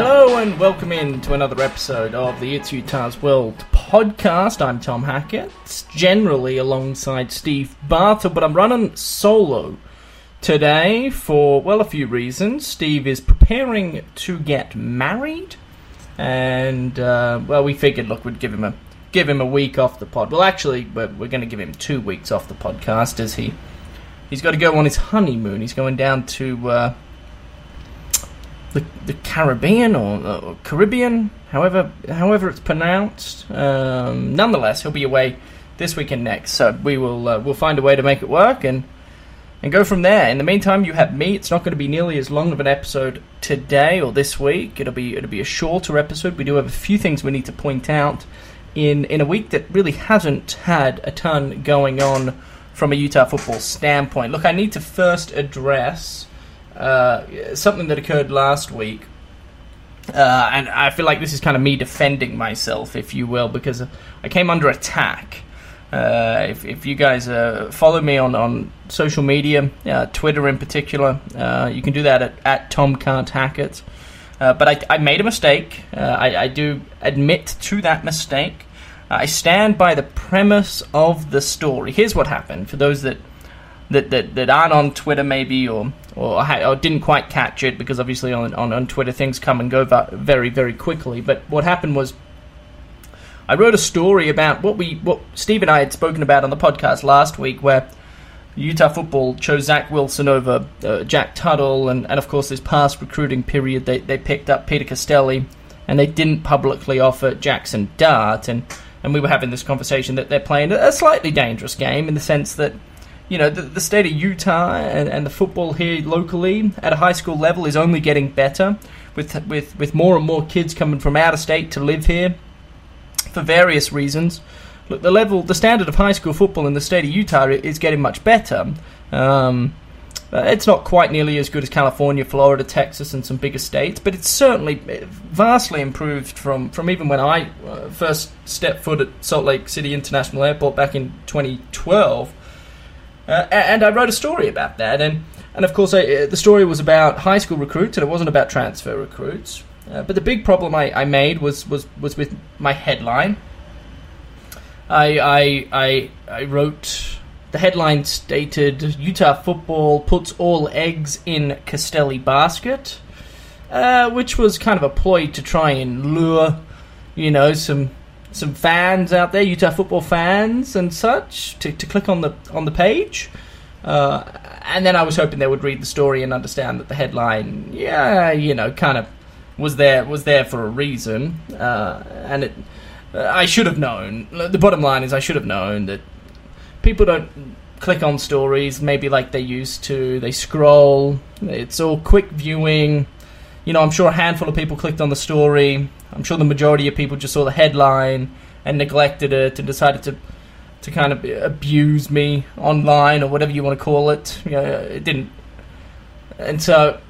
Hello and welcome in to another episode of the It's Utah's World podcast. I'm Tom Hackett, generally alongside Steve Bartle, but I'm running solo today for, well, a few reasons. Steve is preparing to get married, and, uh, well, we figured, look, we'd give him a give him a week off the pod. Well, actually, we're, we're going to give him two weeks off the podcast as he he's got to go on his honeymoon. He's going down to. Uh, the, the Caribbean or, or, Caribbean, however however it's pronounced. Um, nonetheless, he'll be away this weekend next, so we will uh, we'll find a way to make it work and and go from there. In the meantime, you have me. It's not going to be nearly as long of an episode today or this week. It'll be it'll be a shorter episode. We do have a few things we need to point out in in a week that really hasn't had a ton going on from a Utah football standpoint. Look, I need to first address uh, something that occurred last week. Uh, and I feel like this is kind of me defending myself, if you will, because I came under attack. Uh, if, if you guys uh, follow me on, on social media, uh, Twitter in particular, uh, you can do that at, at Tom Can't Hackett. but I, I, made a mistake. I, I, do admit to that mistake. I stand by the premise of the story. Here's what happened for those that that, that, that aren't on Twitter maybe or or, or didn't quite catch it because obviously on, on, on Twitter things come and go very very quickly. But what happened was I wrote a story about what we what Steve and I had spoken about on the podcast last week where Utah football chose Zach Wilson over uh, Jack Tuttle, and, and of course, this past recruiting period, they, they picked up Peter Costelli, and they didn't publicly offer Jackson Dart. And, and we were having this conversation that they're playing a slightly dangerous game in the sense that you know, the, the state of Utah and, and the football here locally at a high school level is only getting better, with with with more and more kids coming from out of state to live here for various reasons. Look, the level, the standard of high school football in the state of Utah is getting much better. Um, it's not quite nearly as good as California, Florida, Texas, and some bigger states, but it's certainly vastly improved from, from even when I uh, first stepped foot at Salt Lake City International Airport back in 2012. Uh, and I wrote a story about that, and and of course I, uh, the story was about high school recruits, and it wasn't about transfer recruits. Uh, but the big problem I, I made was, was, was with my headline. I, I, I, I wrote the headline stated Utah football puts all eggs in Costelli basket, uh, which was kind of a ploy to try and lure, you know, some some fans out there, Utah football fans and such, to, to click on the on the page. Uh, and then I was hoping they would read the story and understand that the headline, yeah, you know, kind of was there was there for a reason. Uh, and it, I should have known. The bottom line is, I should have known that people don't click on stories maybe like they used to. They scroll. It's all quick viewing. You know, I'm sure a handful of people clicked on the story I'm sure the majority of people just saw the headline and neglected it and decided to to kind of abuse me online or whatever you want to call it. You know, it didn't, and so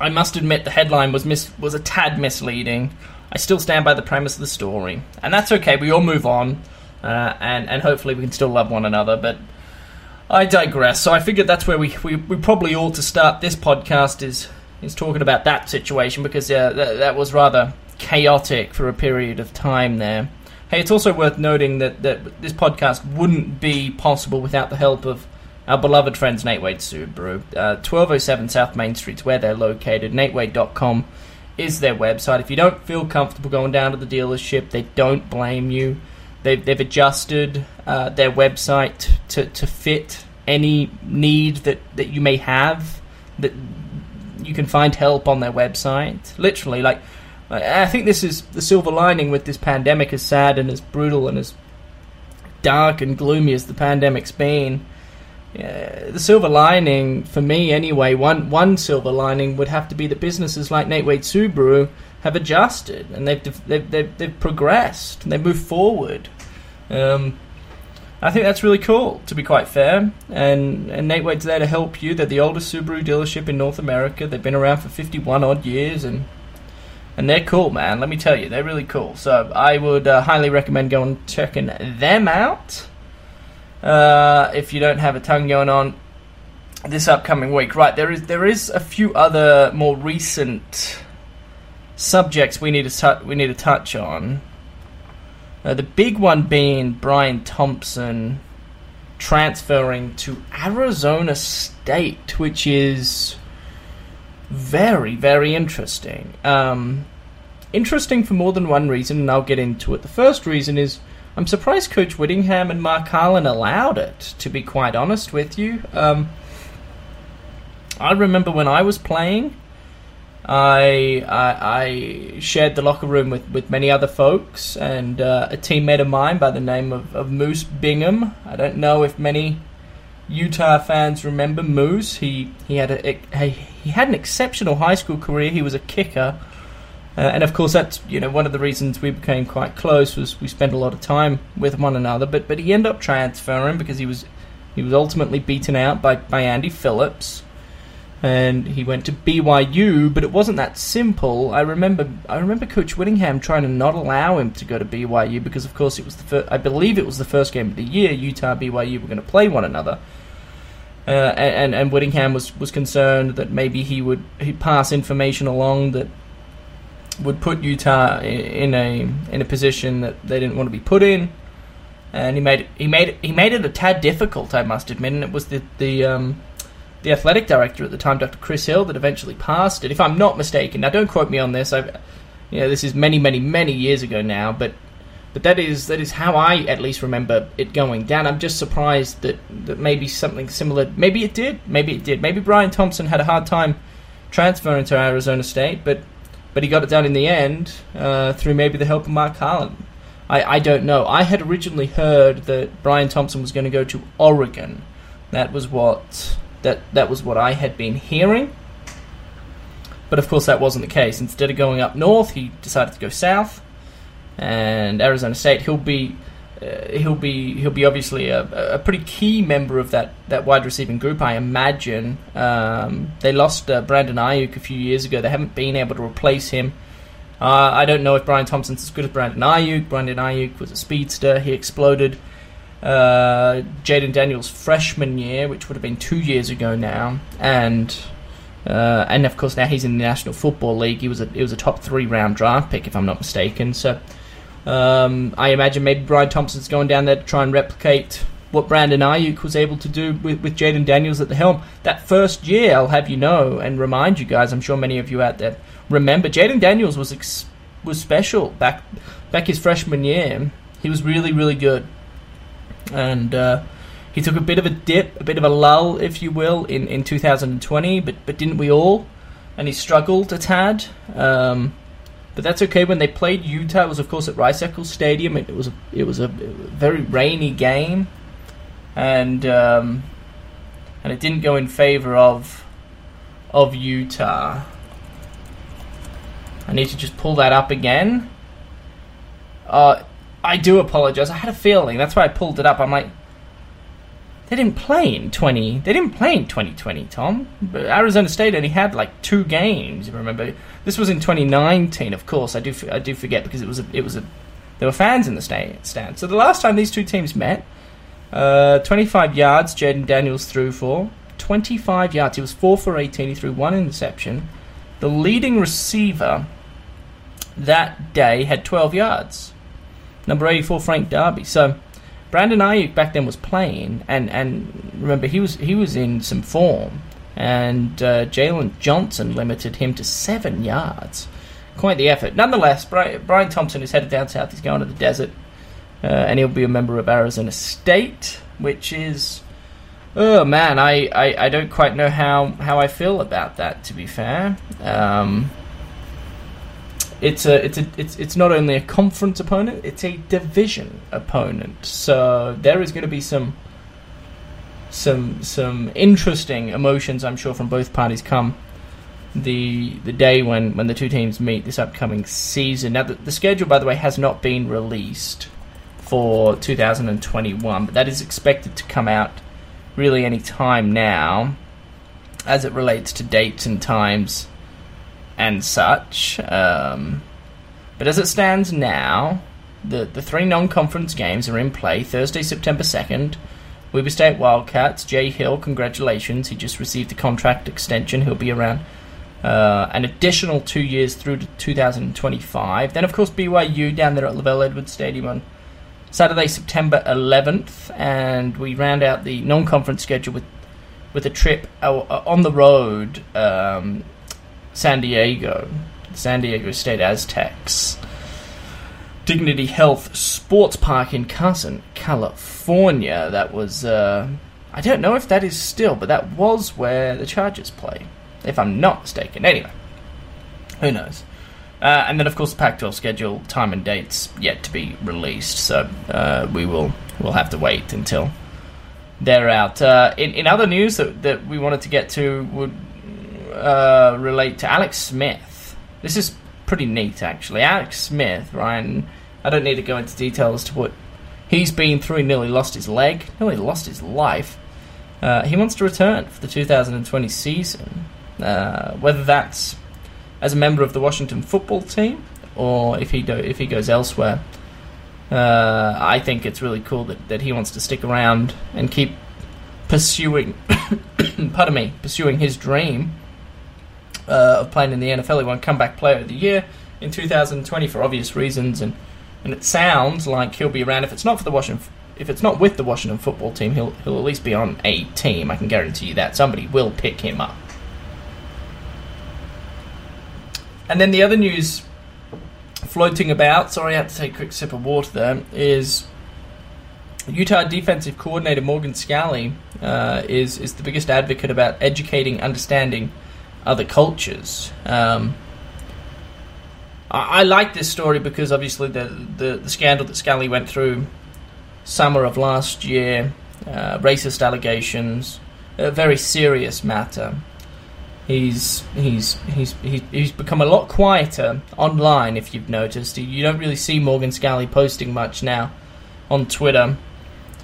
I must admit the headline was mis- was a tad misleading. I still stand by the premise of the story, and that's okay. We all move on, uh, and and hopefully we can still love one another. But I digress. So I figured that's where we, we, we probably ought to start this podcast is is talking about that situation because uh, that, that was rather chaotic for a period of time there. Hey, it's also worth noting that, that this podcast wouldn't be possible without the help of our beloved friends Nate Wade Subaru. Uh, 1207 South Main Street's where they're located. NateWade.com is their website. If you don't feel comfortable going down to the dealership, they don't blame you. They've, they've adjusted uh, their website to, to fit any need that, that you may have. That you can find help on their website. Literally, like I think this is the silver lining with this pandemic, as sad and as brutal and as dark and gloomy as the pandemic's been. The silver lining for me, anyway, one one silver lining would have to be that businesses like Nate Wade Subaru have adjusted and they've they've they've, they've progressed and they've moved forward. Um, I think that's really cool, to be quite fair. And and Nate Wade's there to help you. They're the oldest Subaru dealership in North America. They've been around for fifty one odd years and. And they're cool, man. Let me tell you, they're really cool. So I would uh, highly recommend going checking them out. Uh, if you don't have a ton going on this upcoming week. Right, there is there is a few other more recent subjects we need to tu- we need to touch on. Uh, the big one being Bryan Thompson transferring to Arizona State, which is very very interesting. Um, interesting for more than one reason, and I'll get into it. The first reason is I'm surprised Coach Whittingham and Mark Harlan allowed it, to be quite honest with you. Um, I remember when I was playing, I, I, I shared the locker room with, with many other folks, and uh, a teammate of mine by the name of, of Moose Bingham. I don't know if many Utah fans remember Moose. He he had a, a he had an exceptional high school career. He was a kicker uh, and of course, that's you know one of the reasons we became quite close was we spent a lot of time with one another. But but he ended up transferring because he was he was ultimately beaten out by, by Andy Phillips, and he went to BYU. But it wasn't that simple. I remember I remember Coach Whittingham trying to not allow him to go to BYU because of course it was the first, I believe it was the first game of the year. Utah BYU were going to play one another. Uh, and, and Whittingham was, was concerned that maybe he would he'd pass information along that would put Utah in a in a position that they didn't want to be put in, and he made he made he made it a tad difficult, I must admit. And it was the the um, the athletic director at the time, Dr. Chris Hill, that eventually passed it, if I'm not mistaken. Now, don't quote me on this. I've, you know, this is many, many, many years ago now, but but that is that is how I at least remember it going down. I'm just surprised that that maybe something similar. Maybe it did. Maybe it did. Maybe Bryan Thompson had a hard time transferring to Arizona State, but but he got it done in the end uh, through maybe the help of Mark Harlan. I, I don't know. I had originally heard that Bryan Thompson was going to go to Oregon. That was what that that was what I had been hearing. But of course, that wasn't the case. Instead of going up north, he decided to go south. And Arizona State, he'll be uh, he'll be he'll be obviously a, a pretty key member of that, that wide receiving group. I imagine um, they lost uh, Brandon Aiyuk a few years ago. They haven't been able to replace him. Uh, I don't know if Bryan Thompson's as good as Brandon Aiyuk. Brandon Aiyuk was a speedster. He exploded. Uh, Jayden Daniels' freshman year, which would have been two years ago now, and uh, and of course now he's in the National Football League. He was a he was a top three round draft pick, if I'm not mistaken. So um, I imagine maybe Bryan Thompson's going down there to try and replicate what Brandon Aiyuk was able to do with, with Jayden Daniels at the helm. That first year, I'll have you know and remind you guys, I'm sure many of you out there remember, Jayden Daniels was ex- was special back back his freshman year. He was really, really good. And uh, he took a bit of a dip, a bit of a lull, if you will, in, in 2020, but, but didn't we all? And he struggled a tad. Um, but that's okay. When they played Utah, it was of course at Rice Eccles Stadium. It, it was a, it was a very rainy game, and um, and it didn't go in favor of of Utah. I need to just pull that up again. Uh, I do apologize. I had a feeling. That's why I pulled it up. I'm like, they didn't play in 20. They didn't play in 2020, Tom. But Arizona State only had like two games. If you remember, this was in 2019. Of course, I do. I do forget because it was a. It was a. There were fans in the stand. So the last time these two teams met, uh, 25 yards. Jayden Daniels threw for 25 yards. He was four for 18. He threw one interception. The leading receiver that day had 12 yards. Number 84, Frank Darby. So Brandon Aiyuk back then was playing, and, and remember he was he was in some form, and uh, Jaylon Johnson limited him to seven yards. Quite the effort. Nonetheless, Bryan, Bryan Thompson is headed down south. He's going to the desert, uh, and he'll be a member of Arizona State, which is Oh man, I, I, I don't quite know how, how I feel about that. To be fair, um, it's a it's a it's it's not only a conference opponent, it's a division opponent. So there is going to be some some some interesting emotions, I'm sure, from both parties come the the day when, when the two teams meet this upcoming season. Now, the, the schedule, by the way, has not been released for 2021, but that is expected to come out really any time now as it relates to dates and times and such. Um, but as it stands now, the, the three non conference games are in play Thursday, September 2nd. Weber State Wildcats, Jay Hill, congratulations. He just received a contract extension. He'll be around uh, an additional two years through to 2025. Then, of course, BYU down there at LaVell Edwards Stadium on Saturday, September 11th, and we round out the non-conference schedule with with a trip uh, on the road, um, San Diego, San Diego State Aztecs, Dignity Health Sports Park in Carson, California. That was uh, I don't know if that is still, but that was where the Chargers play, if I'm not mistaken. Anyway, who knows? Uh, and then, of course, the Pac-12 schedule, time and dates yet to be released. So uh, we will we'll have to wait until they're out. Uh, in in other news that that we wanted to get to would uh, relate to Alex Smith. This is pretty neat, actually. Alex Smith, Ryan. I don't need to go into details to what he's been through. He nearly lost his leg, nearly lost his life. Uh, he wants to return for the 2020 season. Uh, whether that's as a member of the Washington football team, or if he do, if he goes elsewhere. Uh, I think it's really cool that, that he wants to stick around and keep pursuing, pardon me, pursuing his dream uh, of playing in the NFL. He won Comeback Player of the Year in 2020 for obvious reasons, and and it sounds like he'll be around. If it's not for the Washington, if it's not with the Washington football team, he'll he'll at least be on a team. I can guarantee you that somebody will pick him up. And then the other news floating about, sorry I had to take a quick sip of water there, is Utah defensive coordinator Morgan Scalley uh, is, is the biggest advocate about educating, understanding other cultures. Um, I, I, like this story because obviously the, the, the, scandal that Scalley went through summer of last year, uh, racist allegations, a very serious matter. He's he's he's he's become a lot quieter online. If you've noticed, you don't really see Morgan Scalley posting much now on Twitter.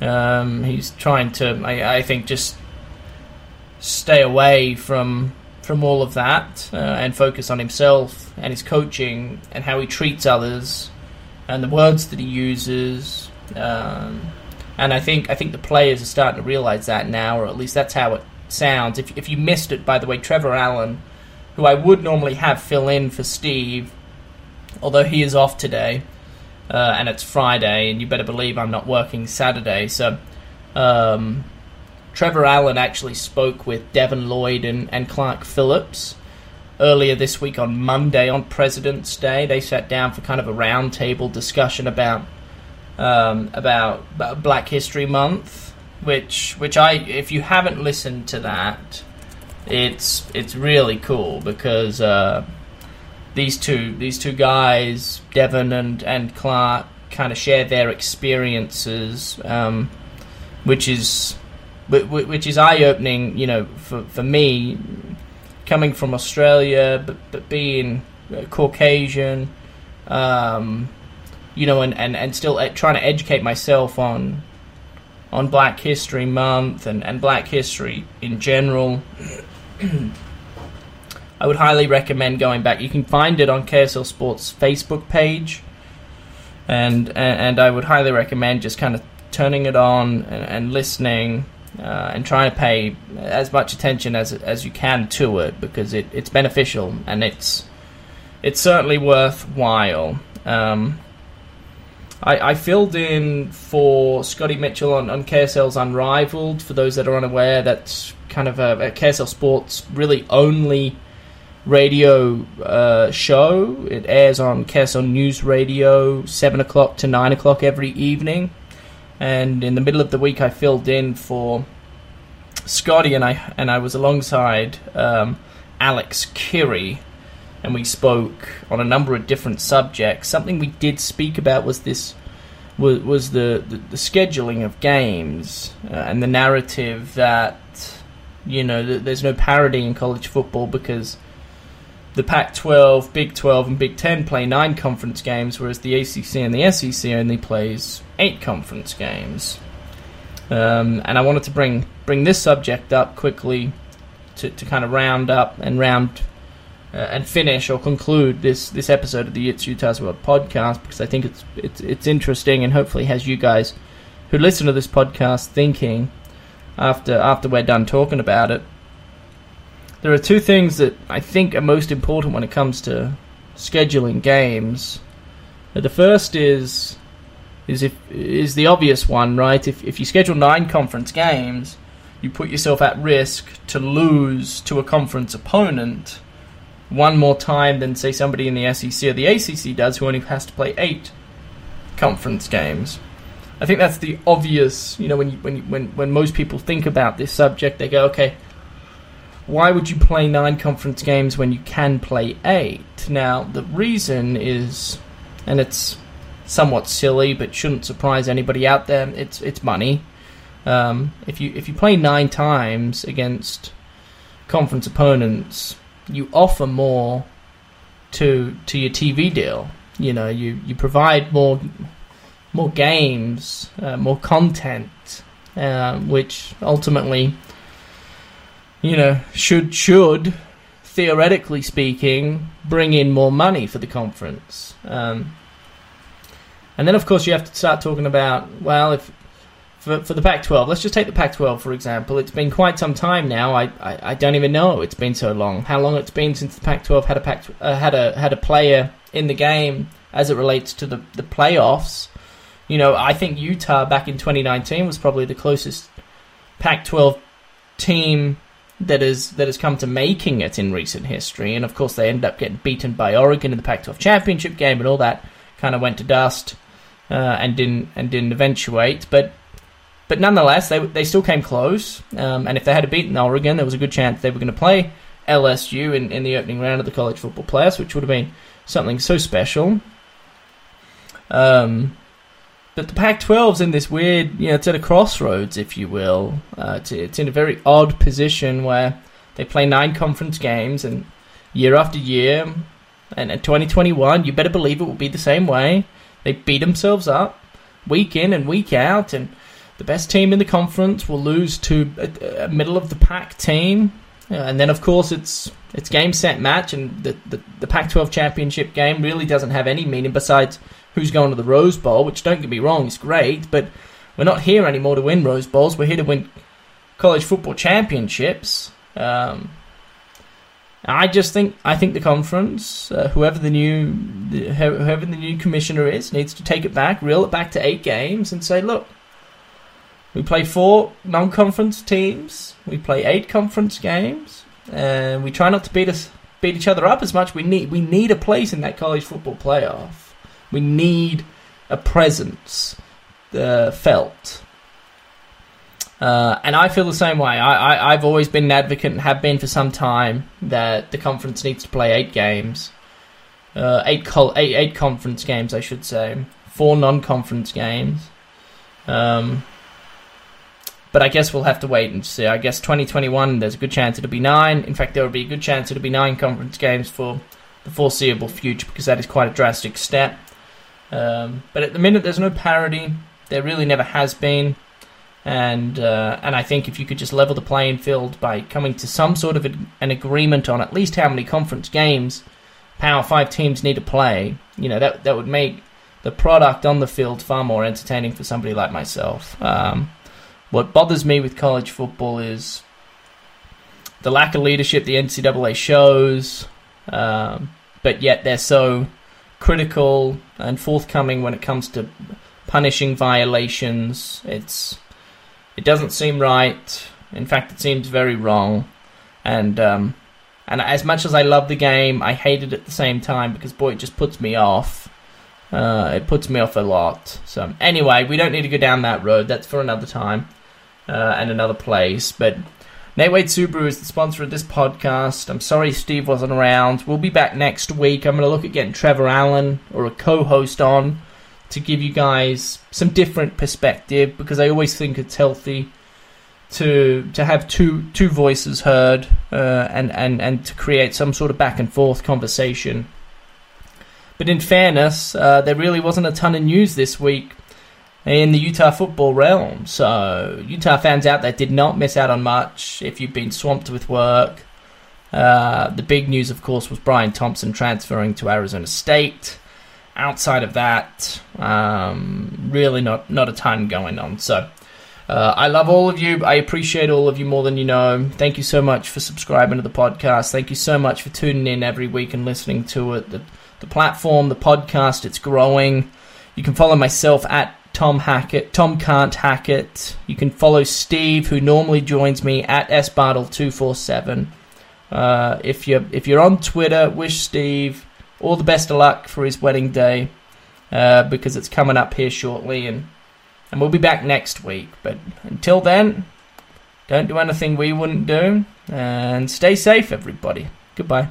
Um, he's trying to, I, I, think, just stay away from from all of that uh, and focus on himself and his coaching and how he treats others and the words that he uses. Um, and I think I think the players are starting to realize that now, or at least that's how it sounds. If, if you missed it, by the way, Trevor Allen, who I would normally have fill in for Steve, although he is off today, uh, and it's Friday, and you better believe I'm not working Saturday. So, um, Trevor Allen actually spoke with Devin Lloyd and, and Clark Phillips earlier this week on Monday on President's Day. They sat down for kind of a roundtable discussion about um, about Black History Month which which I if you haven't listened to that, it's it's really cool because uh, these two these two guys, Devin and and Clark, kind of share their experiences, um, which is which is eye opening. You know, for for me, coming from Australia, but but being Caucasian. Um, you know, and, and, and still trying to educate myself on on Black History Month and, and Black History in general. I would highly recommend going back. You can find it on KSL Sports Facebook page, and and, and I would highly recommend just kind of turning it on and, and listening uh, and trying to pay as much attention as as you can to it because it, it's beneficial and it's it's certainly worthwhile. Um, I, I filled in for Scotty Mitchell on, on KSL's Unrivaled. For those that are unaware, that's kind of a, a KSL Sports really only radio uh, show. It airs on KSL News Radio, 7 o'clock to 9 o'clock every evening. And in the middle of the week, I filled in for Scotty, and I and I was alongside um, Alex Kirry, and we spoke on a number of different subjects. Something we did speak about was this was, was the, the, the scheduling of games uh, and the narrative that you know th- there's no parity in college football because the Pac-12, Big 12, and Big 10 play nine conference games, whereas the ACC and the SEC only plays eight conference games. Um, and I wanted to bring bring this subject up quickly to, to kind of round up and round uh, and finish or conclude this this episode of the It's Utah's World podcast because I think it's it's it's interesting and hopefully has you guys who listen to this podcast thinking after after we're done talking about it. There are two things that I think are most important when it comes to scheduling games. The first is is if is the obvious one, right? If if you schedule nine conference games, you put yourself at risk to lose to a conference opponent one more time than say somebody in the SEC or the ACC does, who only has to play eight conference games. I think that's the obvious. You know, when you, when you, when when most people think about this subject, they go, okay, why would you play nine conference games when you can play eight? Now, the reason is, and it's somewhat silly, but shouldn't surprise anybody out there. It's it's money. Um, if you if you play nine times against conference opponents, you offer more to to your TV deal. You know, you, you provide more more games, uh, more content, uh, which ultimately, you know, should should theoretically speaking bring in more money for the conference. Um, and then, of course, you have to start talking about well, if for, for the Pac-12, let's just take the Pac-12 for example. It's been quite some time now. I, I, I don't even know it's been so long. How long it's been since the Pac-12 had a Pac, uh, had a had a player in the game as it relates to the the playoffs. You know, I think Utah back in 2019 was probably the closest Pac-12 team that is that has come to making it in recent history. And of course, they ended up getting beaten by Oregon in the Pac-12 championship game, and all that kind of went to dust uh, and didn't and didn't eventuate. But but nonetheless, they they still came close. Um, and if they had beaten Oregon, there was a good chance they were going to play LSU in, in the opening round of the college football playoffs, which would have been something so special. Um, but the Pac-12's in this weird, you know, it's at a crossroads, if you will. Uh, it's, it's in a very odd position where they play nine conference games, and year after year, and in 2021, you better believe it will be the same way. They beat themselves up week in and week out, and the best team in the conference will lose to a, a middle of the pack team. Uh, and then, of course, it's it's game set match, and the, the, the Pac-12 championship game really doesn't have any meaning besides who's going to the Rose Bowl. Which don't get me wrong, is great, but we're not here anymore to win Rose Bowls. We're here to win college football championships. Um, I just think I think the conference, uh, whoever the new the, whoever the new commissioner is, needs to take it back, reel it back to eight games, and say, look, we play four non-conference teams, we play eight conference games, and we try not to beat us beat each other up as much. We need we need a place in that college football playoff. We need a presence uh, felt. Uh, and I feel the same way. I, I, have always been an advocate and have been for some time that the conference needs to play eight games. Uh, eight, col- eight, eight conference games, I should say. Four non conference games. Um, but I guess we'll have to wait and see. I guess 2021, there's a good chance it'll be nine. In fact, there will be a good chance it'll be nine conference games for the foreseeable future because that is quite a drastic step. Um, but at the minute, there's no parity. There really never has been and uh, and I think if you could just level the playing field by coming to some sort of an agreement on at least how many conference games Power Five teams need to play, you know that that would make the product on the field far more entertaining for somebody like myself. Um, what bothers me with college football is the lack of leadership the NCAA shows, um, but yet they're so critical and forthcoming when it comes to punishing violations. It's it doesn't seem right. In fact, it seems very wrong. And um, and as much as I love the game, I hate it at the same time because boy, it just puts me off. Uh, it puts me off a lot. So anyway, we don't need to go down that road. That's for another time uh, and another place. But Wade Subaru is the sponsor of this podcast. I'm sorry Steve wasn't around. We'll be back next week. I'm going to look at getting Trevor Allen or a co-host on to give you guys some different perspective because I always think it's healthy to to have two two voices heard uh, and and and to create some sort of back and forth conversation. But in fairness, uh, there really wasn't a ton of news this week in the Utah football realm. So Utah fans out there did not miss out on much if you've been swamped with work. Uh, the big news, of course, was Bryan Thompson transferring to Arizona State. Outside of that, um, really not not a ton going on. So uh, I love all of you. I appreciate all of you more than you know. Thank you so much for subscribing to the podcast. Thank you so much for tuning in every week and listening to it. The, the platform, the podcast, it's growing. You can follow myself at Tom Hackett. Tom can't hack it. You can follow Steve, who normally joins me at sbartle247. Uh, if you're if you're on Twitter, wish Steve all the best of luck for his wedding day uh, because it's coming up here shortly and and we'll be back next week. But until then, don't do anything we wouldn't do, and stay safe, everybody. Goodbye.